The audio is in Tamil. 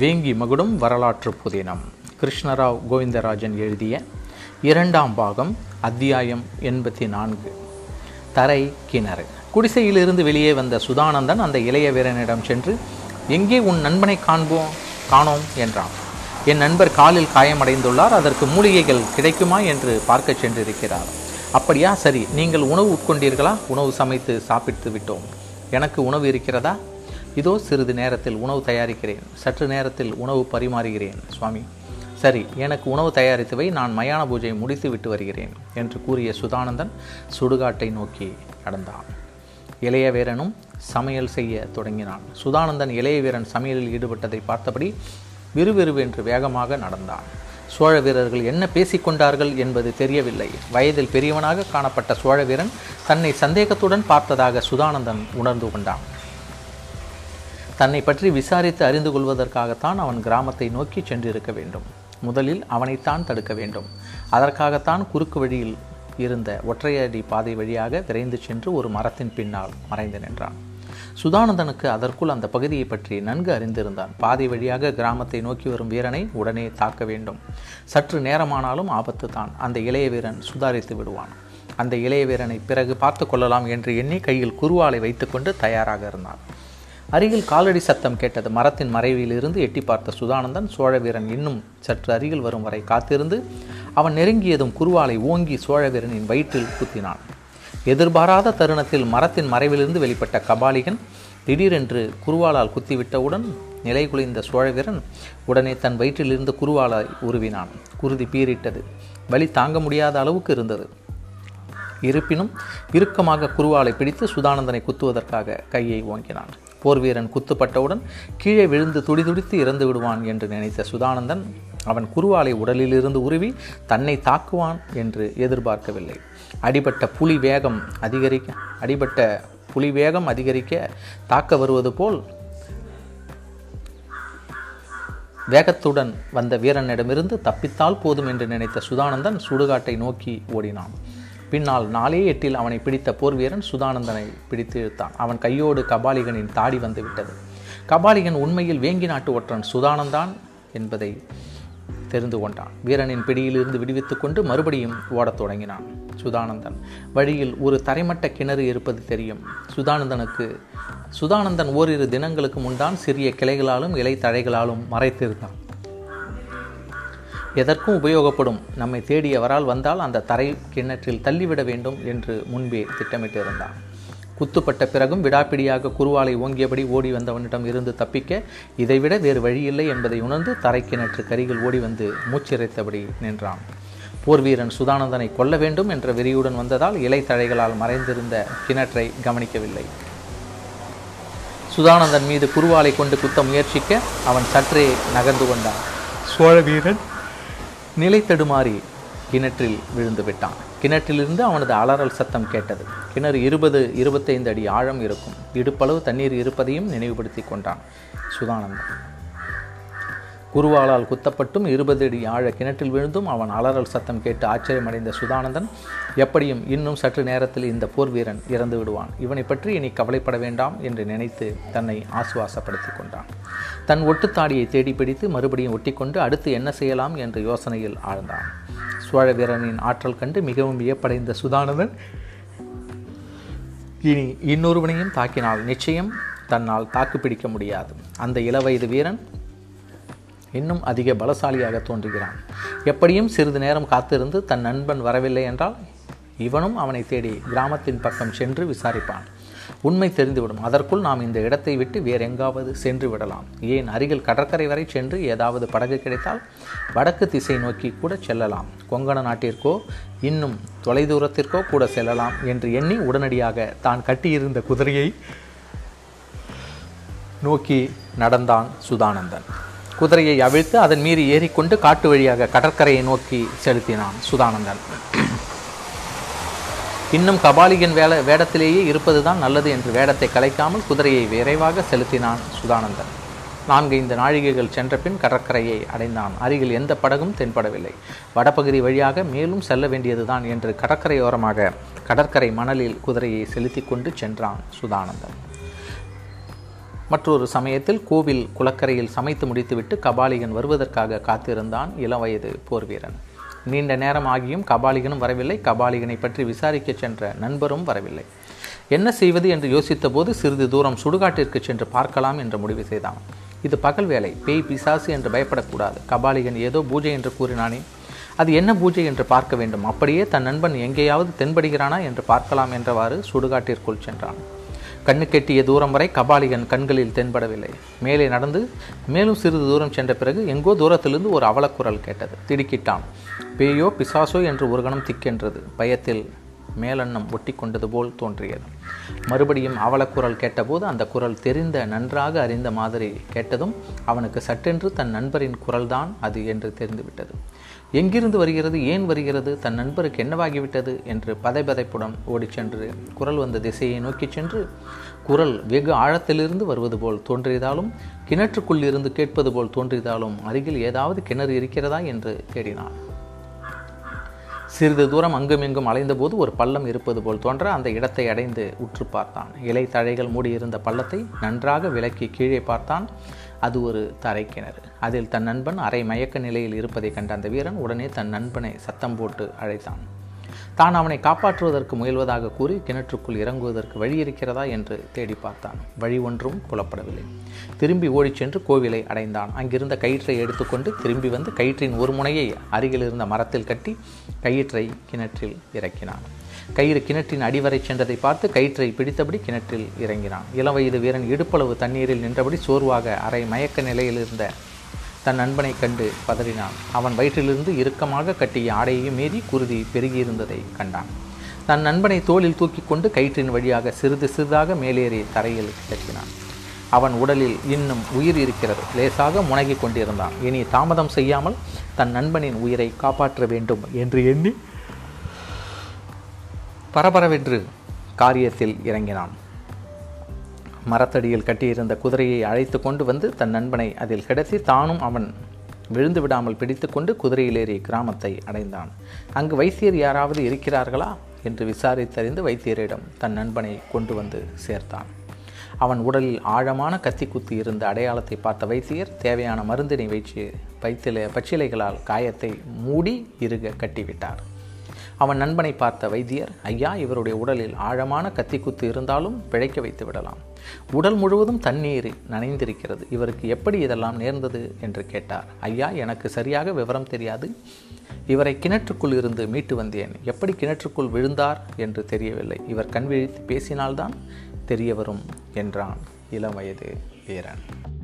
வேங்கி மகுடம் வரலாற்று புதினம். கிருஷ்ணராவ் கோவிந்தராஜன் எழுதிய இரண்டாம் பாகம் அத்தியாயம் எண்பத்தி நான்கு தரை கிணறு. குடிசையிலிருந்து வெளியே வந்த சுதானந்தன் அந்த இளைய வீரனிடம் சென்று எங்கே உன் நண்பனை காண்போம் காணோம் என்றான். என் நண்பர் காலில் காயமடைந்துள்ளார் அதற்கு மூலிகைகள் கிடைக்குமா? என்று பார்க்கச் சென்றிருக்கிறார். அப்படியா சரி நீங்கள் உணவு உட்கொண்டீர்களா? உணவு சமைத்து சாப்பிட்டு விட்டோம். எனக்கு உணவு இருக்கிறதா? இதோ சிறிது நேரத்தில் உணவு தயாரிக்கிறேன். சற்று நேரத்தில் உணவு பரிமாறுகிறேன் சுவாமி. சரி எனக்கு உணவு தயாரித்தவை நான் மயான பூஜையை முடித்து விட்டு வருகிறேன் என்று கூறிய சுதானந்தன் சுடுகாட்டை நோக்கி நடந்தான். இளைய வீரனும் சமையல் செய்ய தொடங்கினான். சுதானந்தன் இளைய வீரன் சமையலில் ஈடுபட்டதை பார்த்தபடி விறுவிறுவென்று வேகமாக நடந்தான். சோழ வீரர்கள் என்ன பேசிக்கொண்டார்கள் என்பது தெரியவில்லை. வயதில் பெரியவனாக காணப்பட்ட சோழ வீரன் தன்னை சந்தேகத்துடன் பார்த்ததாக சுதானந்தன் உணர்ந்து கொண்டான். தன்னை பற்றி விசாரித்து அறிந்து கொள்வதற்காகத்தான் அவன் கிராமத்தை நோக்கி சென்றிருக்க வேண்டும். முதலில் அவனைத்தான் தடுக்க வேண்டும். அதற்காகத்தான் குறுக்கு வழியில் இருந்த ஒற்றையடி பாதை வழியாக விரைந்து சென்று ஒரு மரத்தின் பின்னால் மறைந்து நின்றான். சுதானந்தனுக்கு அதற்குள் அந்த பகுதியை பற்றி நன்கு அறிந்திருந்தான். பாதை வழியாக கிராமத்தை நோக்கி வரும் வீரனை உடனே தாக்க வேண்டும். சற்று நேரமானாலும் ஆபத்து தான். அந்த இளைய வீரன் சுதாரித்து விடுவான். அந்த இளைய வீரனை பிறகு பார்த்து கொள்ளலாம் என்று எண்ணி கையில் குருவாலை வைத்துக்கொண்டு தயாராக இருந்தான். அருகில் காலடி சத்தம் கேட்டது மரத்தின் மறைவிலிருந்து எட்டி பார்த்த சுதானந்தன் சோழவீரன் இன்னும் சற்று அருகில் வரும் வரை காத்திருந்து அவன் நெருங்கியதும் குருவாலை ஓங்கி சோழவீரனின் வயிற்றில் குத்தினான். எதிர்பாராத தருணத்தில் மரத்தின் மறைவிலிருந்து வெளிப்பட்ட கபாலிகன் திடீரென்று குருவாலால் குத்திவிட்டவுடன் நிலை குலைந்த சோழவீரன் உடனே தன் வயிற்றிலிருந்து குருவாலை உருவினான். குருதி பீரிட்டது வலி தாங்க முடியாத அளவுக்கு இருந்தது. இருப்பினும் இறுக்கமாக குருவாலை பிடித்து சுதானந்தனை குத்துவதற்காக கையை ஓங்கினான். போர் வீரன் குத்துப்பட்டவுடன் கீழே விழுந்து துடிதுடித்து இறந்து விடுவான் என்று நினைத்த சுதானந்தன் அவன் குருவாலை உடலிலிருந்து உருவி தன்னை தாக்குவான் என்று எதிர்பார்க்கவில்லை. அடிபட்ட புலி வேகம் அதிகரிக்க அடிபட்ட புலி வேகம் அதிகரிக்க தாக்க வருவது போல் வேகத்துடன் வந்த வீரனிடமிருந்து தப்பித்தால் போதும் என்று நினைத்த சுதானந்தன் சுடுகாட்டை நோக்கி ஓடினான். பின்னால் நாலே எட்டில் அவனை பிடித்த போர் வீரன் சுதானந்தனை பிடித்து இழுத்தான். அவன் கையோடு கபாலிகனின் தாடி வந்து விட்டது. கபாலிகன் உண்மையில் வேங்கி நாட்டு ஒற்றன் சுதானந்தான் என்பதை தெரிந்து கொண்டான். வீரனின் பிடியிலிருந்து விடுவித்துக் கொண்டு மறுபடியும் ஓடத் தொடங்கினான் சுதானந்தன். வழியில் ஒரு தரைமட்ட கிணறு இருப்பது தெரியும். சுதானந்தனுக்கு சுதானந்தன் ஓரிரு தினங்களுக்கு முன்தான் சிறிய கிளைகளாலும் இலை தழைகளாலும் மறைத்திருந்தான். எதற்கும் உபயோகப்படும் நம்மை தேடியவரால் வந்தால் அந்த தரை கிணற்றில் தள்ளிவிட வேண்டும் என்று முன்பே திட்டமிட்டிருந்தான். குத்துப்பட்ட பிறகும் விடாப்பிடியாக குருவாலை ஓங்கியபடி ஓடி வந்தவனிடம் இருந்து தப்பிக்க இதைவிட வேறு வழியில்லை என்பதை உணர்ந்து தரை கிணற்று கரிகள் ஓடி வந்து மூச்சிறைத்தபடி நின்றான். போர் வீரன் சுதானந்தனை கொல்ல வேண்டும் என்ற வெறியுடன் வந்ததால் இலை தழைகளால் மறைந்திருந்த கிணற்றை கவனிக்கவில்லை. சுதானந்தன் மீது குருவாலை கொண்டு குத்த முயற்சிக்க அவன் சற்றே நகர்ந்து கொண்டான். சோழ வீரன் நிலை தடுமாறி கிணற்றில் விழுந்து விட்டான். கிணற்றிலிருந்து அவனது அலறல் சத்தம் கேட்டது. கிணறு இருபது இருபத்தைந்து அடி ஆழம் இருக்கும். இடுப்பளவு தண்ணீர் இருப்பதையும் நினைவுபடுத்தி கொண்டான் சுதானந்தன். குருவாளால் குத்தப்பட்டும் இருபது அடி ஆழ கிணற்றில் விழுந்தும் அவன் அலறல் சத்தம் கேட்டு ஆச்சரியமடைந்த சுதானந்தன் எப்படியும் இன்னும் சற்று நேரத்தில் இந்த போர் வீரன் இறந்து விடுவான் இவனை பற்றி இனி கவலைப்பட வேண்டாம் என்று நினைத்து தன்னை ஆசுவாசப்படுத்தி கொண்டான். தன் ஒட்டுத்தாடியை தேடி பிடித்து மறுபடியும் ஒட்டிக்கொண்டு அடுத்து என்ன செய்யலாம் என்ற யோசனையில் ஆழ்ந்தான். சோழ வீரனின் ஆற்றல் கண்டு மிகவும் வியப்படைந்த சுதானந்தன் இனி இன்னொருவனையும் தாக்கினால் நிச்சயம் தன்னால் தாக்குப்பிடிக்க முடியாது. அந்த இளவயது வீரன் இன்னும் அதிக பலசாலியாக தோன்றுகிறான். எப்படியும் சிறிது நேரம் காத்திருந்து தன் நண்பன் வரவில்லை என்றால் இவனும் அவனை தேடி கிராமத்தின் பக்கம் சென்று விசாரிப்பான். உண்மை தெரிந்துவிடும். அதற்குள் நாம் இந்த இடத்தை விட்டு வேற எங்காவது சென்று விடலாம். ஏன்? அருகில் கடற்கரை வரை சென்று ஏதாவது படகு கிடைத்தால் வடக்கு திசை நோக்கி கூட செல்லலாம். கொங்கண நாட்டிற்கோ இன்னும் தொலைதூரத்திற்கோ கூட செல்லலாம் என்று எண்ணி உடனடியாக தான் கட்டியிருந்த குதிரையை நோக்கி நடந்தான் சுதானந்தன். குதிரையை அவிழ்த்து அதன் மீறி ஏறிக்கொண்டு காட்டு வழியாக கடற்கரையை நோக்கி செலுத்தினான் சுதானந்தன். இன்னும் கபாலிகன் வேல வேடத்திலேயே இருப்பதுதான் நல்லது என்று வேடத்தை கலைக்காமல் குதிரையை விரைவாக செலுத்தினான் சுதானந்தன். நான்கு ஐந்து நாழிகைகள் சென்ற பின் கடற்கரையை அடைந்தான். அருகில் எந்த படகும் தென்படவில்லை. வடபகுதி வழியாக மேலும் செல்ல வேண்டியதுதான் என்று கடற்கரையோரமாக கடற்கரை மணலில் குதிரையை செலுத்தி கொண்டு சென்றான் சுதானந்தன். மற்றொரு சமயத்தில் கோவில் குளக்கரையில் சமைத்து முடித்துவிட்டு கபாலிகன் வருவதற்காக காத்திருந்தான் இளவயது போர் வீரன் நீண்ட நேரம் ஆகியும் கபாலிகனும் வரவில்லை. கபாலிகனை பற்றி விசாரிக்கச் சென்ற நண்பரும் வரவில்லை. என்ன செய்வது என்று யோசித்தபோது சிறிது தூரம் சுடுகாட்டிற்கு சென்று பார்க்கலாம் என்று முடிவு செய்தான். இது பகல் வேலை பேய் பிசாசு என்று பயப்படக்கூடாது. கபாலிகன் ஏதோ பூஜை என்று கூறினானே. அது என்ன பூஜை என்று பார்க்க வேண்டும்? அப்படியே தன் நண்பன் எங்கேயாவது தென்படுகிறானா என்று பார்க்கலாம் என்றவாறு சுடுகாட்டிற்குள் சென்றான். கண்ணு கெட்டிய தூரம் வரை கபாலிகன் கண்களில் தென்படவில்லை. மேலே நடந்து மேலும் சிறிது தூரம் சென்ற பிறகு எங்கோ தூரத்திலிருந்து ஒரு அவலக்குரல் கேட்டது. திடுக்கிட்டான். பேயோ பிசாசோ என்று ஒரு கணம் திக்கென்றது. பயத்தில் மேலெண்ணம் ஒட்டி கொண்டது போல் தோன்றியது. மறுபடியும் அவலக்குரல் கேட்டபோது அந்த குரல் தெரிந்த நன்றாக அறிந்த மாதிரி கேட்டதும் அவனுக்கு சட்டென்று தன் நண்பரின் குரல்தான் அது என்று தெரிந்துவிட்டது. எங்கிருந்து வருகிறது? ஏன் வருகிறது? தன் நண்பருக்கு என்னவாகிவிட்டது? என்று பதைபதைப்புடன் ஓடிச் சென்று குரல் வந்த திசையை நோக்கிச் சென்று குரல் வெகு ஆழத்திலிருந்து வருவது போல் தோன்றியதாலும் கிணற்றுக்குள் இருந்து கேட்பது போல் தோன்றியதாலும் அருகில் ஏதாவது கிணறு இருக்கிறதா? என்று தேடினான் சிறிது தூரம் அங்குமிங்கும் அலைந்தபோது ஒரு பள்ளம் இருப்பது போல் தோன்ற அந்த இடத்தை அடைந்து உற்று பார்த்தான். இலை தழைகள் மூடியிருந்த பள்ளத்தை நன்றாக விலக்கி கீழே பார்த்தான். அது ஒரு தரை கிணறு அதில் தன் நண்பன் அரை மயக்க நிலையில் இருப்பதை கண்ட அந்த வீரன் உடனே தன் நண்பனை சத்தம் போட்டு அழைத்தான். தான் அவனை காப்பாற்றுவதற்கு முயல்வதாக கூறி கிணற்றுக்குள் இறங்குவதற்கு வழி இருக்கிறதா என்று தேடி பார்த்தான். வழி ஒன்றும் புலப்படவில்லை. திரும்பி ஓடிச் சென்று கோவிலை அடைந்தான். அங்கிருந்த கயிற்றை எடுத்துக்கொண்டு திரும்பி வந்து கயிற்றின் ஒரு முனையை அருகில் இருந்த மரத்தில் கட்டி கயிற்றை கிணற்றில் இறக்கினான். கயிறு கிணற்றின் அடிவரை சென்றதை பார்த்து கயிற்றை பிடித்தபடி கிணற்றில் இறங்கினான். இளவயது வீரன் இடுப்பளவு தண்ணீரில் நின்றபடி சோர்வாக அரை மயக்க நிலையில் இருந்த தன் நண்பனை கண்டு பதறினான். அவன் வயிற்றிலிருந்து இறுக்கமாக கட்டிய ஆடையையும் மீறி குருதி பெருகியிருந்ததை கண்டான். தன் நண்பனை தோளில் தூக்கி கொண்டு கயிற்றின் வழியாக சிறிது சிறிதாக மேலேறி தரையில் கிடக்கினான் அவன் உடலில் இன்னும் உயிர் இருக்கிறது. லேசாக முனகிக் கொண்டிருந்தான். இனி தாமதம் செய்யாமல் தன் நண்பனின் உயிரை காப்பாற்ற வேண்டும் என்று எண்ணி பரபரவென்று காரியத்தில் இறங்கினான். மரத்தடியில் கட்டியிருந்த குதிரையை அழைத்து கொண்டு வந்து தன் நண்பனை அதில் கிடத்தி தானும் அவன் விழுந்து விடாமல் பிடித்துக்கொண்டு குதிரையிலேறி கிராமத்தை அடைந்தான். அங்கு வைத்தியர் யாராவது இருக்கிறார்களா? என்று விசாரித்தறிந்து வைத்தியரிடம் தன் நண்பனை கொண்டு வந்து சேர்த்தான். அவன் உடலில் ஆழமான கத்தி குத்தி இருந்த அடையாளத்தை பார்த்த வைத்தியர் தேவையான மருந்தினை வைத்து வைத்தில பச்சிலைகளால் காயத்தை மூடி இருக கட்டிவிட்டார். அவன் நண்பனை பார்த்த வைத்தியர் ஐயா இவருடைய உடலில் ஆழமான கத்தி குத்து இருந்தாலும் பிழைக்க வைத்து விடலாம். உடல் முழுவதும் தண்ணீர் நனைந்திருக்கிறது. இவருக்கு எப்படி இதெல்லாம் நேர்ந்தது? என்று கேட்டார். ஐயா எனக்கு சரியாக விவரம் தெரியாது. இவரை கிணற்றுக்குள் இருந்து மீட்டு வந்தேன். எப்படி கிணற்றுக்குள் விழுந்தார் என்று தெரியவில்லை. இவர் கண் விழித்து பேசினால்தான் தெரிய வரும் என்றான் இளம் வயது வீரன்.